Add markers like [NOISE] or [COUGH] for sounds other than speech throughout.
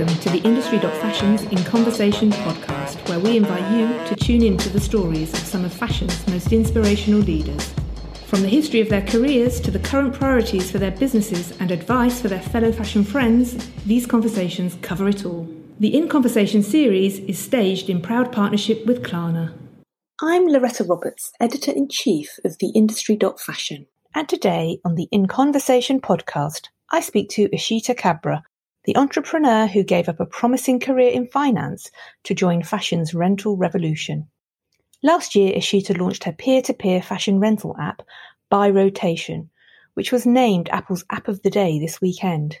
Welcome to the Industry.Fashion's In Conversation podcast, where we invite you to tune in to the stories of some of fashion's most inspirational leaders. From the history of their careers to the current priorities for their businesses and advice for their fellow fashion friends, these conversations cover it all. The In Conversation series is staged in proud partnership with Klarna. I'm Loretta Roberts, editor in chief of the Industry.Fashion. And today on the In Conversation podcast, I speak to Ishita Kabra, the entrepreneur who gave up a promising career in finance to join fashion's rental revolution. Last year, Ishita launched her peer-to-peer fashion rental app, By Rotation, which was named Apple's App of the Day this weekend.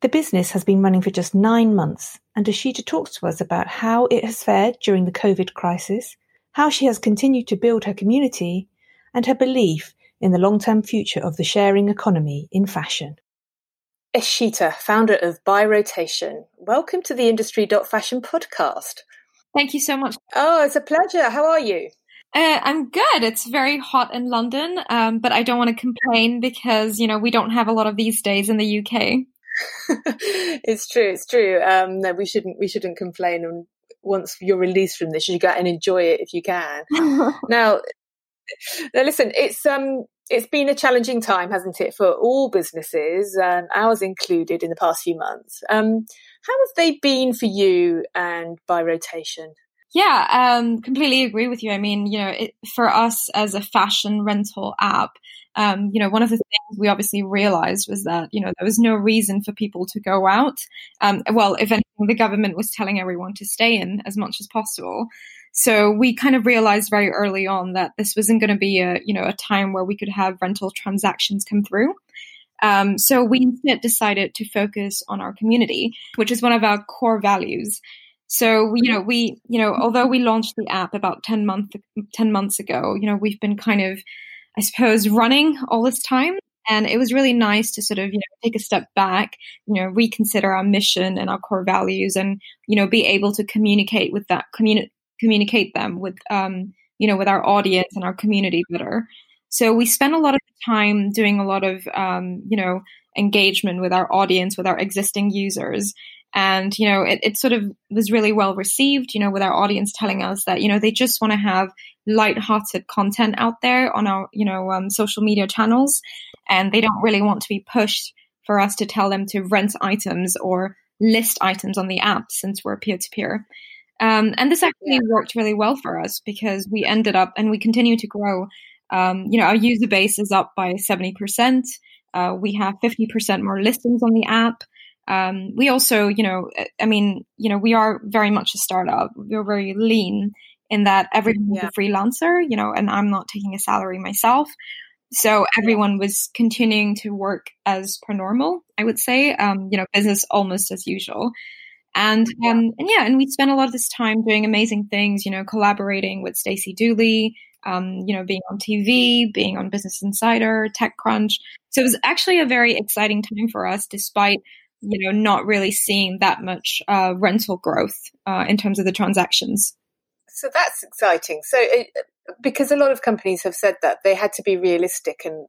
The business has been running for just nine months, and Ishita talks to us about how it has fared during the COVID crisis, how she has continued to build her community, and her belief in the long-term future of the sharing economy in fashion. Ishita, founder of By Rotation. Welcome to the Industry.Fashion podcast. Thank you so much. Oh, it's a pleasure. How are you? Uh, I'm good. It's very hot in London, um, but I don't want to complain because, you know, we don't have a lot of these days in the UK. [LAUGHS] it's true. It's true. Um, no, we shouldn't. We shouldn't complain. And once you're released from this, you go and enjoy it if you can. [LAUGHS] now, now, listen. It's um, it's been a challenging time, hasn't it, for all businesses, um, ours included, in the past few months. Um, how have they been for you and by rotation? Yeah, um, completely agree with you. I mean, you know, it, for us as a fashion rental app, um, you know, one of the things we obviously realized was that, you know, there was no reason for people to go out. Um, well, if anything, the government was telling everyone to stay in as much as possible. So we kind of realized very early on that this wasn't going to be a, you know, a time where we could have rental transactions come through. Um, so we instead decided to focus on our community, which is one of our core values. So we, you know, we, you know, although we launched the app about 10 months, 10 months ago, you know, we've been kind of, I suppose, running all this time. And it was really nice to sort of, you know, take a step back, you know, reconsider our mission and our core values and, you know, be able to communicate with that community, communicate them with um, you know with our audience and our community better. So we spend a lot of time doing a lot of um, you know engagement with our audience with our existing users. And you know it, it sort of was really well received you know with our audience telling us that you know they just want to have light-hearted content out there on our you know um, social media channels. And they don't really want to be pushed for us to tell them to rent items or list items on the app since we're peer-to-peer um, and this actually worked really well for us because we ended up and we continue to grow. Um, you know, our user base is up by 70%. Uh, we have 50% more listings on the app. Um, we also, you know, I mean, you know, we are very much a startup. We're very lean in that everyone's yeah. a freelancer, you know, and I'm not taking a salary myself. So everyone was continuing to work as per normal, I would say, um, you know, business almost as usual. And um, and yeah, and we spent a lot of this time doing amazing things, you know, collaborating with Stacey Dooley, um, you know, being on TV, being on Business Insider, TechCrunch. So it was actually a very exciting time for us, despite you know not really seeing that much uh, rental growth uh, in terms of the transactions. So that's exciting. So it, because a lot of companies have said that they had to be realistic and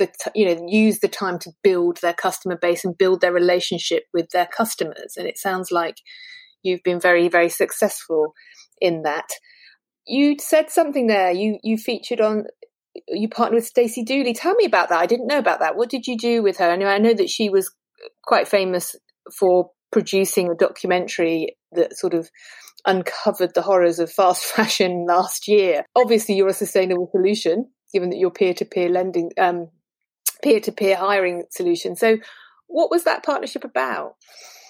the t- you know use the time to build their customer base and build their relationship with their customers. And it sounds like you've been very very successful in that. You said something there. You you featured on you partnered with Stacey Dooley. Tell me about that. I didn't know about that. What did you do with her? I know I know that she was quite famous for producing a documentary that sort of uncovered the horrors of fast [LAUGHS] fashion last year. Obviously you're a sustainable solution given that you're peer-to-peer lending um, peer-to-peer hiring solution. So what was that partnership about?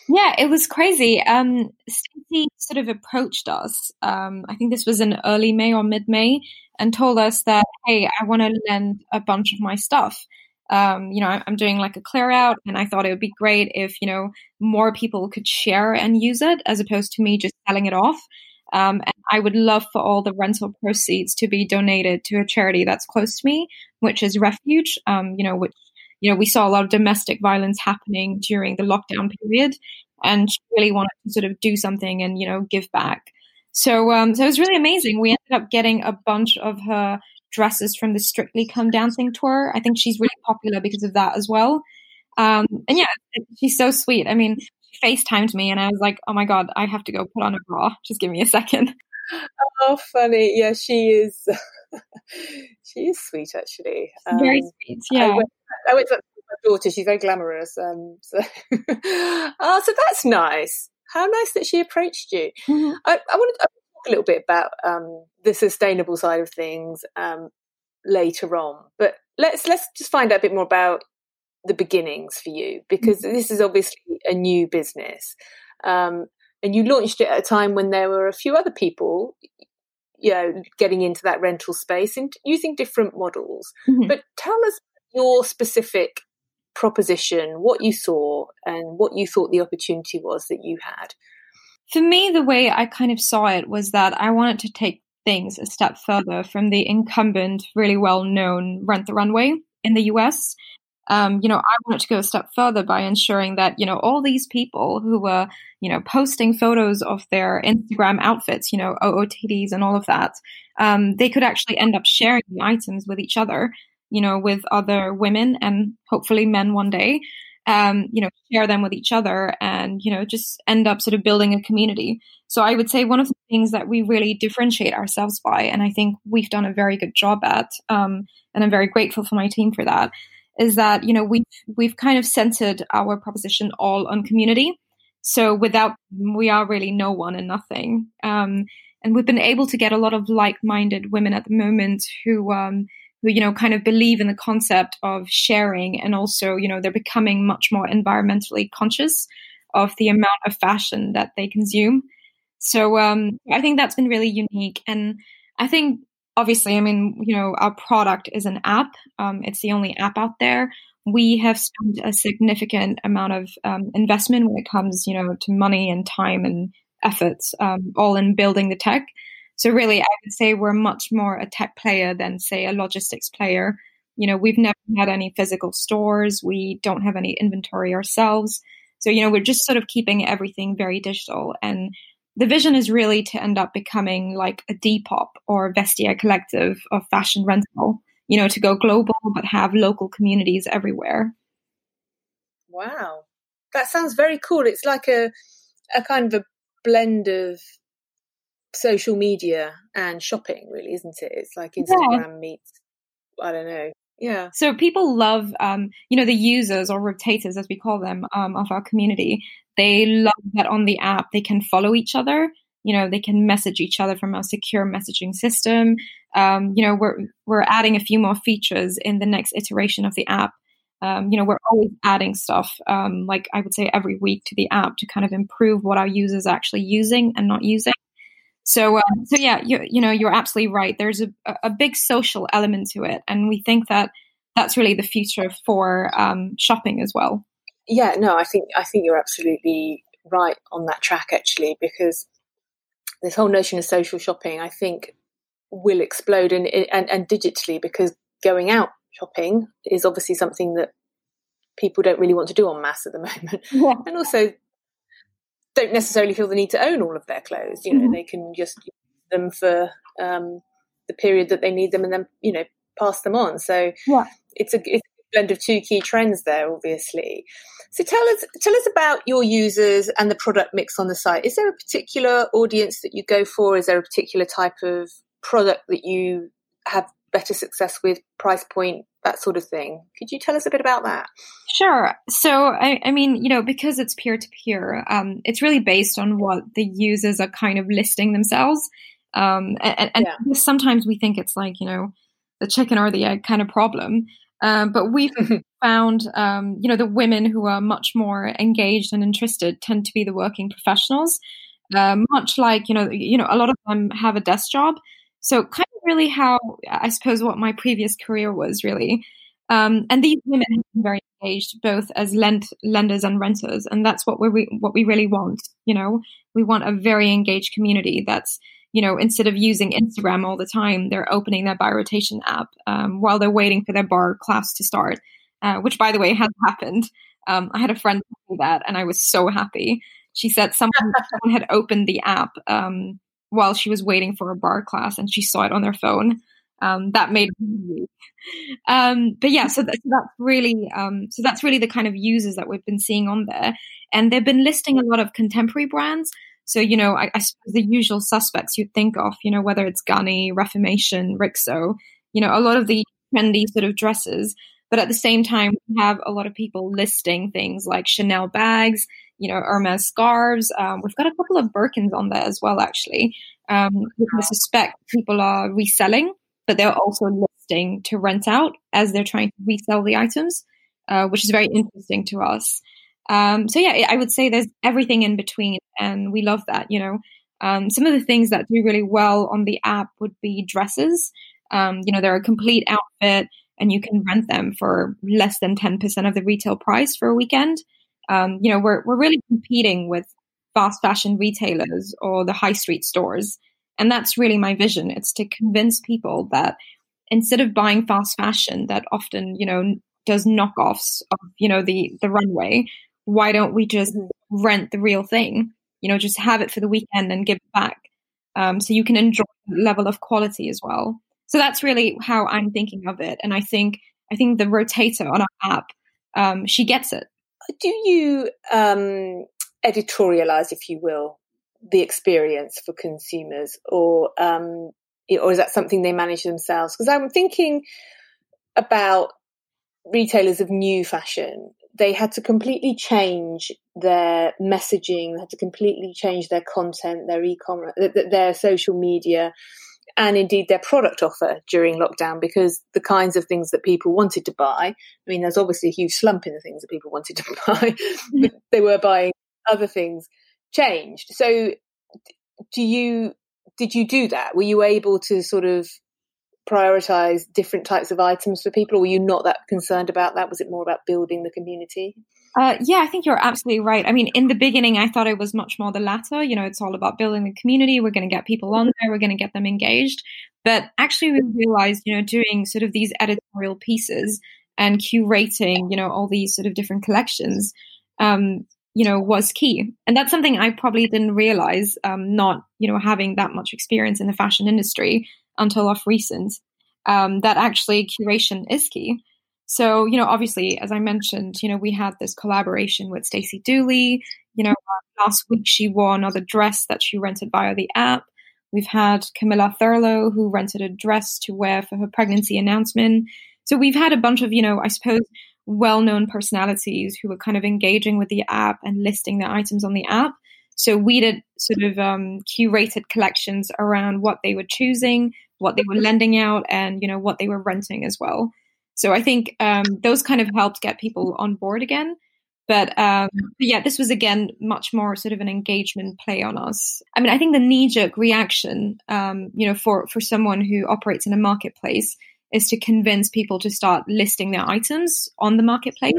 Yeah, it was crazy. Um, Stacey sort of approached us. Um, I think this was in early May or mid May, and told us that, hey, I want to lend a bunch of my stuff. Um, you know, I'm doing like a clear out, and I thought it would be great if you know more people could share and use it as opposed to me just selling it off. Um, and I would love for all the rental proceeds to be donated to a charity that's close to me, which is Refuge. Um, you know, which you know we saw a lot of domestic violence happening during the lockdown period, and she really wanted to sort of do something and you know give back. So, um, so it was really amazing. We ended up getting a bunch of her dresses from the Strictly Come Dancing tour. I think she's really popular because of that as well. Um, and yeah, she's so sweet. I mean, she FaceTimed me, and I was like, "Oh my god, I have to go put on a bra. Just give me a second. [LAUGHS] Oh, funny. Yeah, she is. [LAUGHS] [LAUGHS] she is sweet, actually. Um, very sweet. Yeah. I went, I went to my daughter. She's very glamorous. Um, so, oh, [LAUGHS] so that's nice. How nice that she approached you. Mm-hmm. I, I wanted to talk a little bit about um, the sustainable side of things um, later on, but let's let's just find out a bit more about the beginnings for you because mm-hmm. this is obviously a new business. Um, and you launched it at a time when there were a few other people you know getting into that rental space and using different models. Mm-hmm. but tell us your specific proposition what you saw and what you thought the opportunity was that you had. For me the way i kind of saw it was that i wanted to take things a step further from the incumbent really well known rent the runway in the us um, you know, I wanted to go a step further by ensuring that, you know, all these people who were, you know, posting photos of their Instagram outfits, you know, OOTDs and all of that, um, they could actually end up sharing the items with each other, you know, with other women and hopefully men one day, um, you know, share them with each other and, you know, just end up sort of building a community. So I would say one of the things that we really differentiate ourselves by, and I think we've done a very good job at, um, and I'm very grateful for my team for that, is that you know we've we've kind of centered our proposition all on community. So without we are really no one and nothing. Um, and we've been able to get a lot of like-minded women at the moment who um, who you know kind of believe in the concept of sharing and also you know they're becoming much more environmentally conscious of the amount of fashion that they consume so um, i think that's been really unique and i think obviously, I mean, you know, our product is an app. Um, it's the only app out there. We have spent a significant amount of um, investment when it comes, you know, to money and time and efforts, um, all in building the tech. So really, I would say we're much more a tech player than, say, a logistics player. You know, we've never had any physical stores. We don't have any inventory ourselves. So, you know, we're just sort of keeping everything very digital. And the vision is really to end up becoming like a Depop or Vestiaire collective of fashion rental, you know, to go global but have local communities everywhere. Wow. That sounds very cool. It's like a a kind of a blend of social media and shopping, really, isn't it? It's like Instagram yeah. meets I don't know. Yeah. So people love, um, you know, the users or rotators, as we call them, um, of our community. They love that on the app they can follow each other. You know, they can message each other from our secure messaging system. Um, you know, we're we're adding a few more features in the next iteration of the app. Um, you know, we're always adding stuff, um, like I would say every week to the app to kind of improve what our users are actually using and not using. So, um, so yeah, you, you know, you're absolutely right. There's a, a big social element to it, and we think that that's really the future for um, shopping as well. Yeah, no, I think I think you're absolutely right on that track actually, because this whole notion of social shopping, I think, will explode and and, and digitally because going out shopping is obviously something that people don't really want to do on mass at the [LAUGHS] moment, yeah. and also don't necessarily feel the need to own all of their clothes. You know, mm-hmm. they can just use them for um, the period that they need them, and then you know pass them on. So yeah. it's a it's a blend of two key trends there, obviously. So tell us tell us about your users and the product mix on the site. Is there a particular audience that you go for? Is there a particular type of product that you have better success with, price point, that sort of thing. Could you tell us a bit about that? Sure. So, I, I mean, you know, because it's peer to peer, it's really based on what the users are kind of listing themselves. Um, and, and yeah. sometimes we think it's like, you know, the chicken or the egg kind of problem. Um, but we've [LAUGHS] found, um, you know, the women who are much more engaged and interested tend to be the working professionals. Uh, much like, you know, you know, a lot of them have a desk job. So kind really how I suppose what my previous career was really. Um, and these women have been very engaged both as lend- lenders and renters, and that's what we what we really want. You know, we want a very engaged community that's you know instead of using Instagram all the time, they're opening their By Rotation app um, while they're waiting for their barre class to start, uh, which by the way has happened. Um, I had a friend do that, and I was so happy. She said someone, [LAUGHS] someone had opened the app um, while she was waiting for a barre class and she saw it on their phone. Um, that made me um, but yeah, so, that, so, that's really um, so that's really the kind of users that we've been seeing on there. And they've been listing a lot of contemporary brands. So, you know, I, I suppose the usual suspects you'd think of, you know, whether it's Ganni, Reformation, Rixo, you know, a lot of the trendy sort of dresses. But at the same time, we have a lot of people listing things like Chanel bags, you know, Hermes scarves. Um, we've got a couple of Birkins on there as well, actually, um, which I suspect people are reselling, but they're also listing to rent out as they're trying to resell the items, uh, which is very interesting to us. Um, so yeah, I would say there's everything in between, and we love that. You know, um, some of the things that do really well on the app would be dresses. Um, you know, they're a complete outfit and you can rent them for less than 10% of the retail price for a weekend. Um, you know, we're, we're really competing with fast fashion retailers or the high street stores. And that's really my vision. It's to convince people that instead of buying fast fashion that often, you know, does knockoffs of, you know, the, the runway, why don't we just rent the real thing? You know, just have it for the weekend and give it back. Um, so you can enjoy the level of quality as well. So that's really how I'm thinking of it. And I think I think the rotator on our app, um, she gets it. Do you um, editorialize, if you will, the experience for consumers, or um, or is that something they manage themselves? Because I'm thinking about retailers of new fashion. They had to completely change their messaging, they had to completely change their content, their e-commerce, their social media and indeed their product offer during lockdown because the kinds of things that people wanted to buy, I mean, there's obviously a huge slump in the things that people wanted to [LAUGHS] buy, but they were buying other things changed. So do you, did you do that? Were you able to sort of prioritize different types of items for people or were you not that concerned about that? Was it more about building the community? Uh, yeah, I think you're absolutely right. I mean, in the beginning, I thought it was much more the latter. You know, it's all about building the community. We're going to get people on there. We're going to get them engaged. But actually, we realized, you know, doing sort of these editorial pieces and curating, you know, all these sort of different collections, um, you know, was key. And that's something I probably didn't realize, um, not, you know, having that much experience in the fashion industry until off recent, um, that actually curation is key. So, you know, obviously, as I mentioned, you know, we had this collaboration with Stacey Dooley. You know, last week she wore another dress that she rented via the app. We've had Camilla Thurlow, who rented a dress to wear for her pregnancy announcement. So we've had a bunch of, you know, I suppose, well known personalities who were kind of engaging with the app and listing their items on the app. So we did sort of um, curated collections around what they were choosing, what they were lending out, and, you know, what they were renting as well. So I think um, those kind of helped get people on board again. But, um, but yeah, this was again much more sort of an engagement play on us. I mean, I think the knee jerk reaction, um, you know, for for someone who operates in a marketplace is to convince people to start listing their items on the marketplace.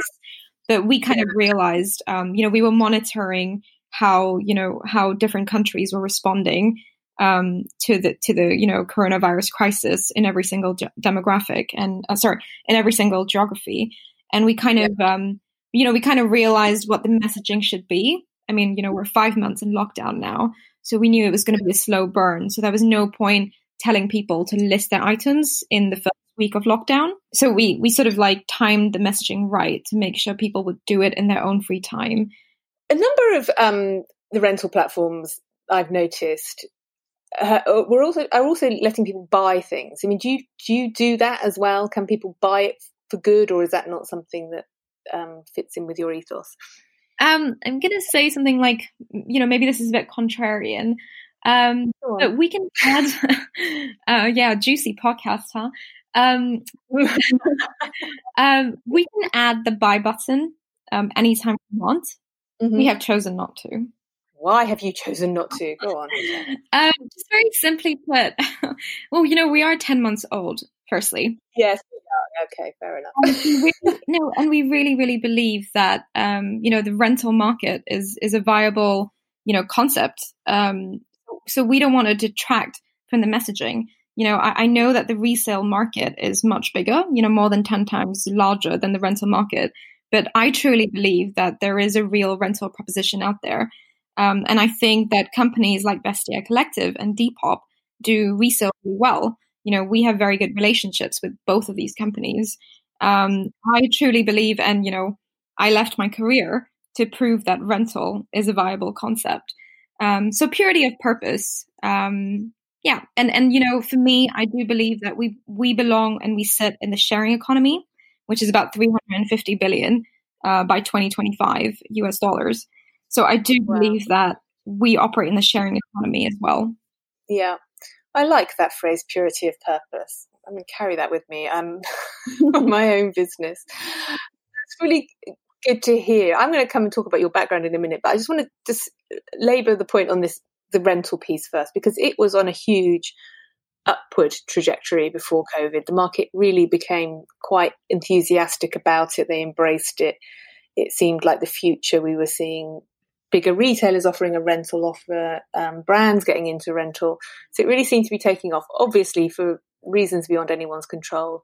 But we kind of realized, um, you know, we were monitoring how you know how different countries were responding um, to the to the you know coronavirus crisis in every single ge- demographic and uh, sorry in every single geography, and we kind of um, you know we kind of realized what the messaging should be. I mean, you know, we're five months in lockdown now, so we knew it was going to be a slow burn. So there was no point telling people to list their items in the first week of lockdown. So we we sort of like timed the messaging right to make sure people would do it in their own free time. A number of um, the rental platforms I've noticed uh, we're also are also letting people buy things. I mean, do you do you do that as well? Can people buy it for good, or is that not something that um, fits in with your ethos? Um, I'm going to say something like, you know, maybe this is a bit contrarian. Um, but we can add, [LAUGHS] uh, yeah, juicy podcast, huh? Um, um, we can add the buy button um, anytime we want. [LAUGHS] Mm-hmm. We have chosen not to. Why have you chosen not to? Go on. [LAUGHS] Um, just very simply put, [LAUGHS] well, you know, we are 10 months old, firstly. Yes, Okay, fair enough. and really, no, and we really, really believe that, um, you know, the rental market is, is a viable, you know, concept. Um, so we don't want to detract from the messaging. You know, I, I know that the resale market is much bigger, you know, more than 10 times larger than the rental market. But I truly believe that there is a real rental proposition out there um, and I think that companies like Vestiaire Collective and Depop do resale really well. You know, we have very good relationships with both of these companies. Um, I truly believe, and you know, I left my career to prove that rental is a viable concept. Um, so purity of purpose. Um, yeah, and and you know, for me, I do believe that we we belong and we sit in the sharing economy, which is about 350 billion uh, by 2025 US dollars. So I do wow. believe that we operate in the sharing economy as well. Yeah, I like that phrase, purity of purpose. I'm going to carry that with me. I'm [LAUGHS] on my own business. It's really good to hear. I'm going to come and talk about your background in a minute, but I just want to just labour the point on this the rental piece first because it was on a huge upward trajectory before COVID. The market really became quite enthusiastic about it. They embraced it. It seemed like the future. We were seeing bigger retailers offering a rental offer, um, brands getting into rental. So it really seemed to be taking off. Obviously, for reasons beyond anyone's control,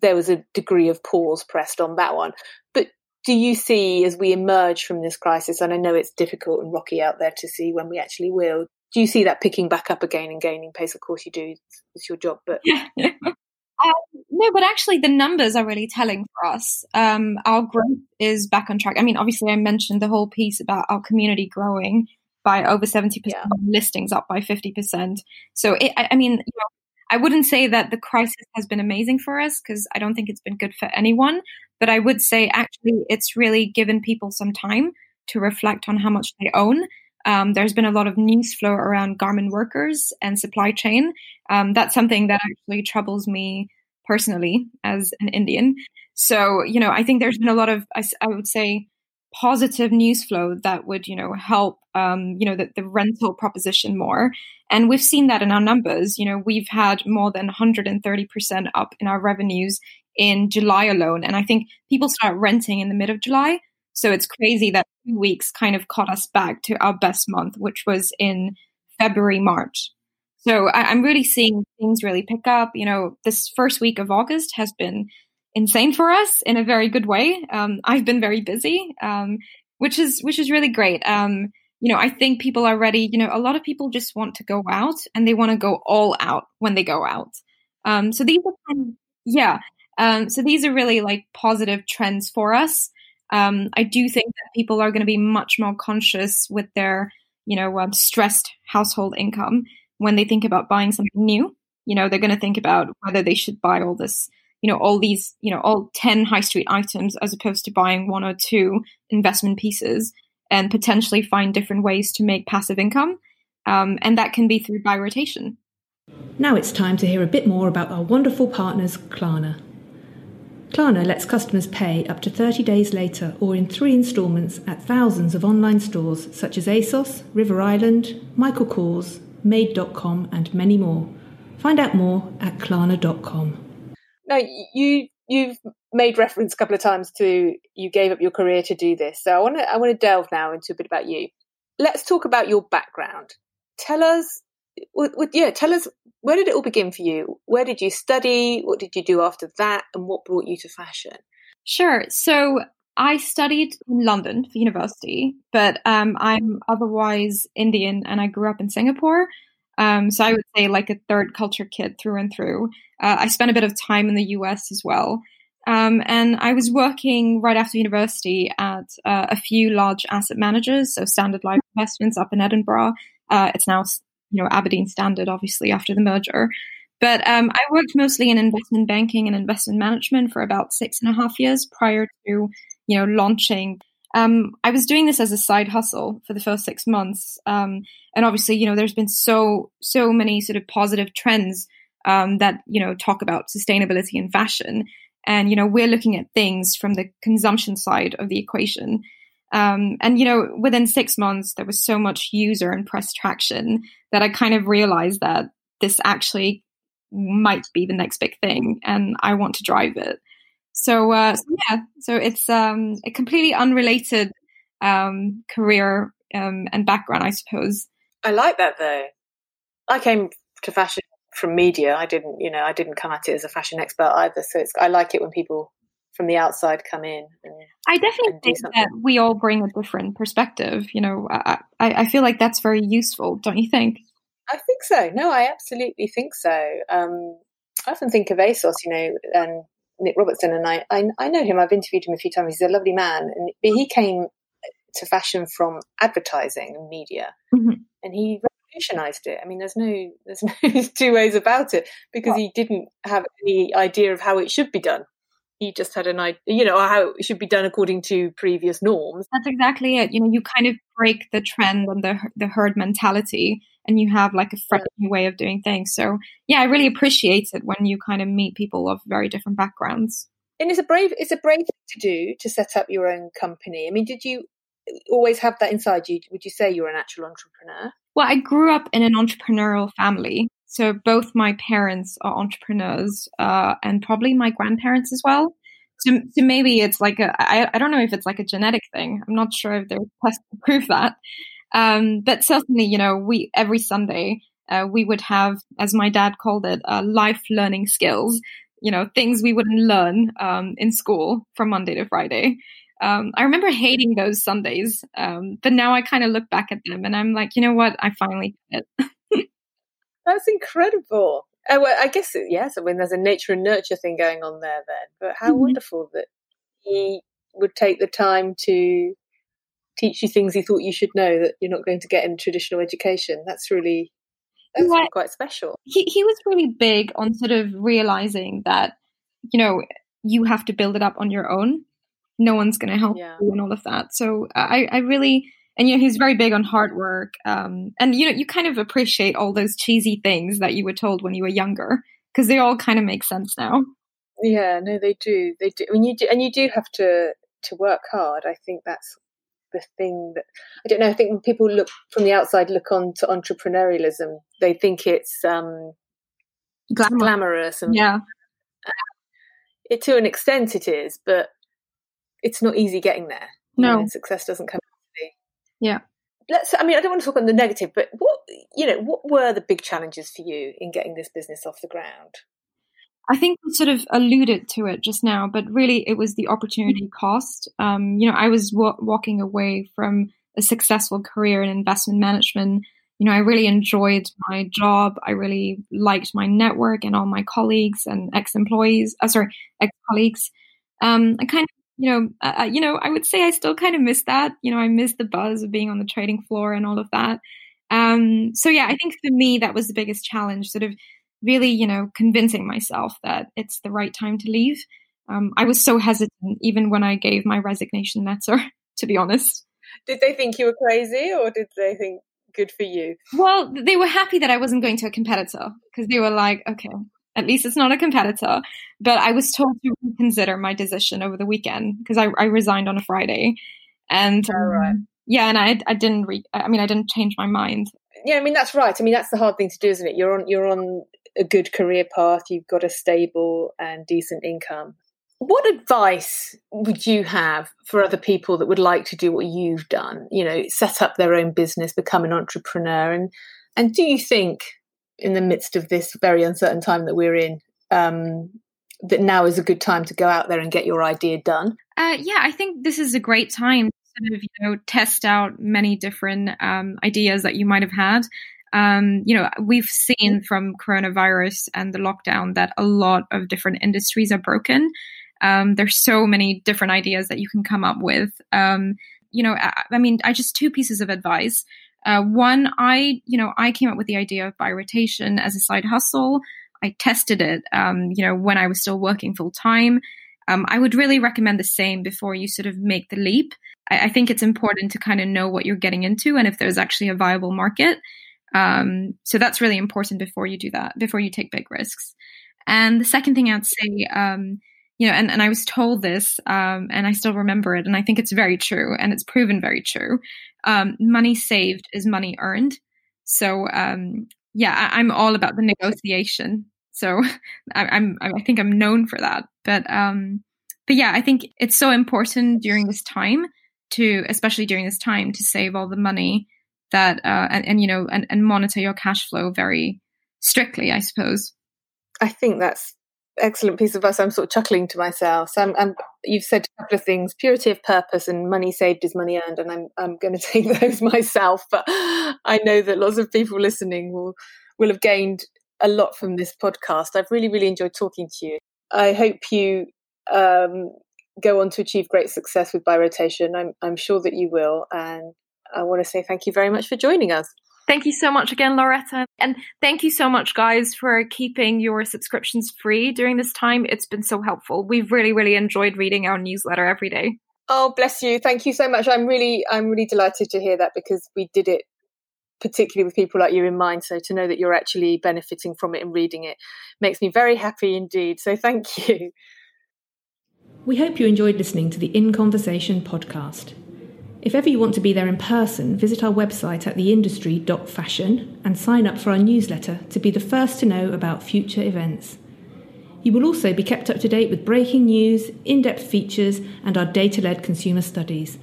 there was a degree of pause pressed on that one. But do you see as we emerge from this crisis, and I know it's difficult and rocky out there to see when we actually will, do you see that picking back up again and gaining pace? Of course you do. It's your job, but. [LAUGHS] Um, no, but actually, the numbers are really telling for us. Um, our growth is back on track. I mean, obviously, I mentioned the whole piece about our community growing by over 70%, yeah. listings up by 50%. So, it, I, I, mean, you know, I wouldn't say that the crisis has been amazing for us because I don't think it's been good for anyone. But I would say actually it's really given people some time to reflect on how much they own. Um, there's been a lot of news flow around garment workers and supply chain. Um, that's something that actually troubles me personally as an Indian. So, you know, I think there's been a lot of, I, I would say, positive news flow that would, you know, help, um, you know, the, the rental proposition more. And we've seen that in our numbers. You know, we've had more than 130% up in our revenues in July alone. And I think people start renting in the mid of July. So it's crazy that two weeks kind of caught us back to our best month, which was in February, March. So I, am really seeing things really pick up. You know, this first week of August has been insane for us in a very good way. Um, I've been very busy, um, which is which is really great. Um, you know, I think people are ready. You know, a lot of people just want to go out and they want to go all out when they go out. Um, so these are kind of, yeah. Um, so these are really like positive trends for us. Um, I do think that people are going to be much more conscious with their, you know, um, stressed household income when they think about buying something new. You know, they're going to think about whether they should buy all this, you know, all these, you know, all 10 high street items as opposed to buying one or two investment pieces and potentially find different ways to make passive income. Um, and that can be through By Rotation. Now it's time to hear a bit more about our wonderful partners, Klarna. Klarna lets customers pay up to 30 days later or in three instalments at thousands of online stores such as ASOS, River Island, Michael Kors, Made.com, and many more. Find out more at Klarna.com. Now, you you've made reference a couple of times to you gave up your career to do this. So I want to I want to delve now into a bit about you. Let's talk about your background. Tell us, yeah, tell us where did it all begin for you? Where did you study? What did you do after that? And what brought you to fashion? Sure. So I studied in London for university, but um, I'm otherwise Indian and I grew up in Singapore. Um, so I would say like a third culture kid through and through. Uh, I spent a bit of time in the US as well. Um, and I was working right after university at uh, a few large asset managers, so Standard Life Investments up in Edinburgh. Uh, it's now you know Aberdeen Standard, obviously after the merger. But um, I worked mostly in investment banking and investment management for about six and a half years prior to you know launching. Um, I was doing this as a side hustle for the first six months, um, and obviously, you know, there's been so so many sort of positive trends um, that you know talk about sustainability and fashion, and you know we're looking at things from the consumption side of the equation. Um, and you know, within six months, there was so much user and press traction that I kind of realized that this actually might be the next big thing, and I want to drive it. So, uh, so yeah, so it's um, a completely unrelated um, career um, and background, I suppose. I like that though. I came to fashion from media. I didn't, you know, I didn't come at it as a fashion expert either. So it's, I like it when people from the outside come in. And, I definitely think that we all bring a different perspective. You know, I, I feel like that's very useful, don't you think? I think so. No, I absolutely think so. Um, I often think of ASOS, you know, and Nick Robertson, and I, I, I know him. I've interviewed him a few times. He's a lovely man, and he came to fashion from advertising and media, mm-hmm. and he revolutionized it. I mean, there's no there's [LAUGHS] no two ways about it because he didn't have any idea of how it should be done. He just had an idea, you know, how it should be done according to previous norms. That's exactly it. You know, you kind of break the trend and the the herd mentality, and you have like a fresh way of doing things. So, yeah, I really appreciate it when you kind of meet people of very different backgrounds. And it's a brave it's a brave thing to do to set up your own company. I mean, did you uh, always have that inside you? Would you say you're an actual entrepreneur? Well, I grew up in an entrepreneurial family. So both my parents are entrepreneurs, uh, and probably my grandparents as well. So, so maybe it's like a, I, I don't know if it's like a genetic thing. I'm not sure if there's tests to prove that. Um, but certainly, you know, we, every Sunday, uh, we would have, as my dad called it, uh, life learning skills, you know, things we wouldn't learn, um, in school from Monday to Friday. Um, I remember hating those Sundays, um, but now I kind of look back at them and I'm like, you know what? I finally did it. [LAUGHS] That's incredible. Oh, well, I guess yes. I mean, there's a nature and nurture thing going on there. Then, but how mm-hmm. wonderful that he would take the time to teach you things he thought you should know that you're not going to get in traditional education. That's really that's yeah. quite special. He he was really big on sort of realizing that you know you have to build it up on your own no one's going to help yeah. you and all of that. So I, I really, and you know, he's very big on hard work. Um, and you know, you kind of appreciate all those cheesy things that you were told when you were younger because they all kind of make sense now. Yeah, no, they do. They do. When you do, and you do have to to work hard. I think that's the thing that I don't know. I think when people look from the outside, look on to entrepreneurialism, they think it's um, Glamour. glamorous and yeah. It to an extent it is, but it's not easy getting there. No, know, success doesn't come. Yeah. Let's. I mean, I don't want to talk on the negative, but what you know, what were the big challenges for you in getting this business off the ground? I think we sort of alluded to it just now, but really it was the opportunity cost. Um, you know, I was walking away from a successful career in investment management. You know, I really enjoyed my job. I really liked my network and all my colleagues and ex-employees. Uh, sorry, ex-colleagues. Um, I kind of you know, uh, you know, I would say I still kind of miss that. You know, I miss the buzz of being on the trading floor and all of that. Um, so yeah, I think for me that was the biggest challenge, sort of really, you know, convincing myself that it's the right time to leave. Um, I was so hesitant even when I gave my resignation letter, [LAUGHS] to be honest. Did they think you were crazy or did they think good for you? Well, they were happy that I wasn't going to a competitor because they were like, okay, at least it's not a competitor. But I was told to reconsider my decision over the weekend because I, I, resigned on a Friday, and oh, right. um, yeah, and I I didn't re- I mean I didn't change my mind. Yeah, I mean that's right. I mean that's the hard thing to do, isn't it? You're on you're on a good career path. You've got a stable and decent income. What advice would you have for other people that would like to do what you've done? You know, set up their own business, become an entrepreneur, and and do you think in the midst of this very uncertain time that we're in, um, that now is a good time to go out there and get your idea done? Uh, yeah, I think this is a great time to sort of, you know, test out many different um, ideas that you might have had. Um, you know, we've seen mm-hmm. from coronavirus and the lockdown that a lot of different industries are broken. Um, there's so many different ideas that you can come up with. Um, you know, I, I mean, I just two pieces of advice. Uh, one, I, you know, I came up with the idea of By Rotation as a side hustle. I tested it, um, you know, when I was still working full time. Um, I would really recommend the same before you sort of make the leap. I, I think it's important to kind of know what you're getting into and if there's actually a viable market. Um, so that's really important before you do that, before you take big risks. And the second thing I'd say, um, you know, and, and I was told this, um, and I still remember it, and I think it's very true, and it's proven very true. Um, money saved is money earned. So, um, yeah, I, am all about the negotiation. So, [LAUGHS] I, am I think I'm known for that. But, um, but yeah, I think it's so important during this time to, especially during this time, to save all the money that, uh, and, and you know, and, and monitor your cash flow very strictly, I suppose. I think that's excellent piece of advice. I'm sort of chuckling to myself. So I'm, I'm, you've said a couple of things: purity of purpose and money saved is money earned. And I'm I'm going [LAUGHS] to take those myself. But I know that lots of people listening will will have gained a lot from this podcast. I've really really enjoyed talking to you. I hope you um, go on to achieve great success with By Rotation. I'm, I'm sure that you will. And I want to say thank you very much for joining us. Thank you so much again, Loretta. And thank you so much, guys, for keeping your subscriptions free during this time. It's been so helpful. We've really, really enjoyed reading our newsletter every day. Oh, bless you. Thank you so much. I'm really, I'm really delighted to hear that because we did it particularly with people like you in mind. So to know that you're actually benefiting from it and reading it makes me very happy indeed. So thank you. We hope you enjoyed listening to the In Conversation podcast. If ever you want to be there in person, visit our website at theindustry.fashion and sign up for our newsletter to be the first to know about future events. You will also be kept up to date with breaking news, in depth features, and our data led consumer studies.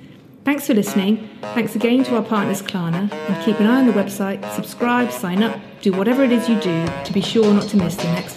Thanks for listening. Thanks again to our partners Klarna, and keep an eye on the website, subscribe, sign up, do whatever it is you do to be sure not to miss the next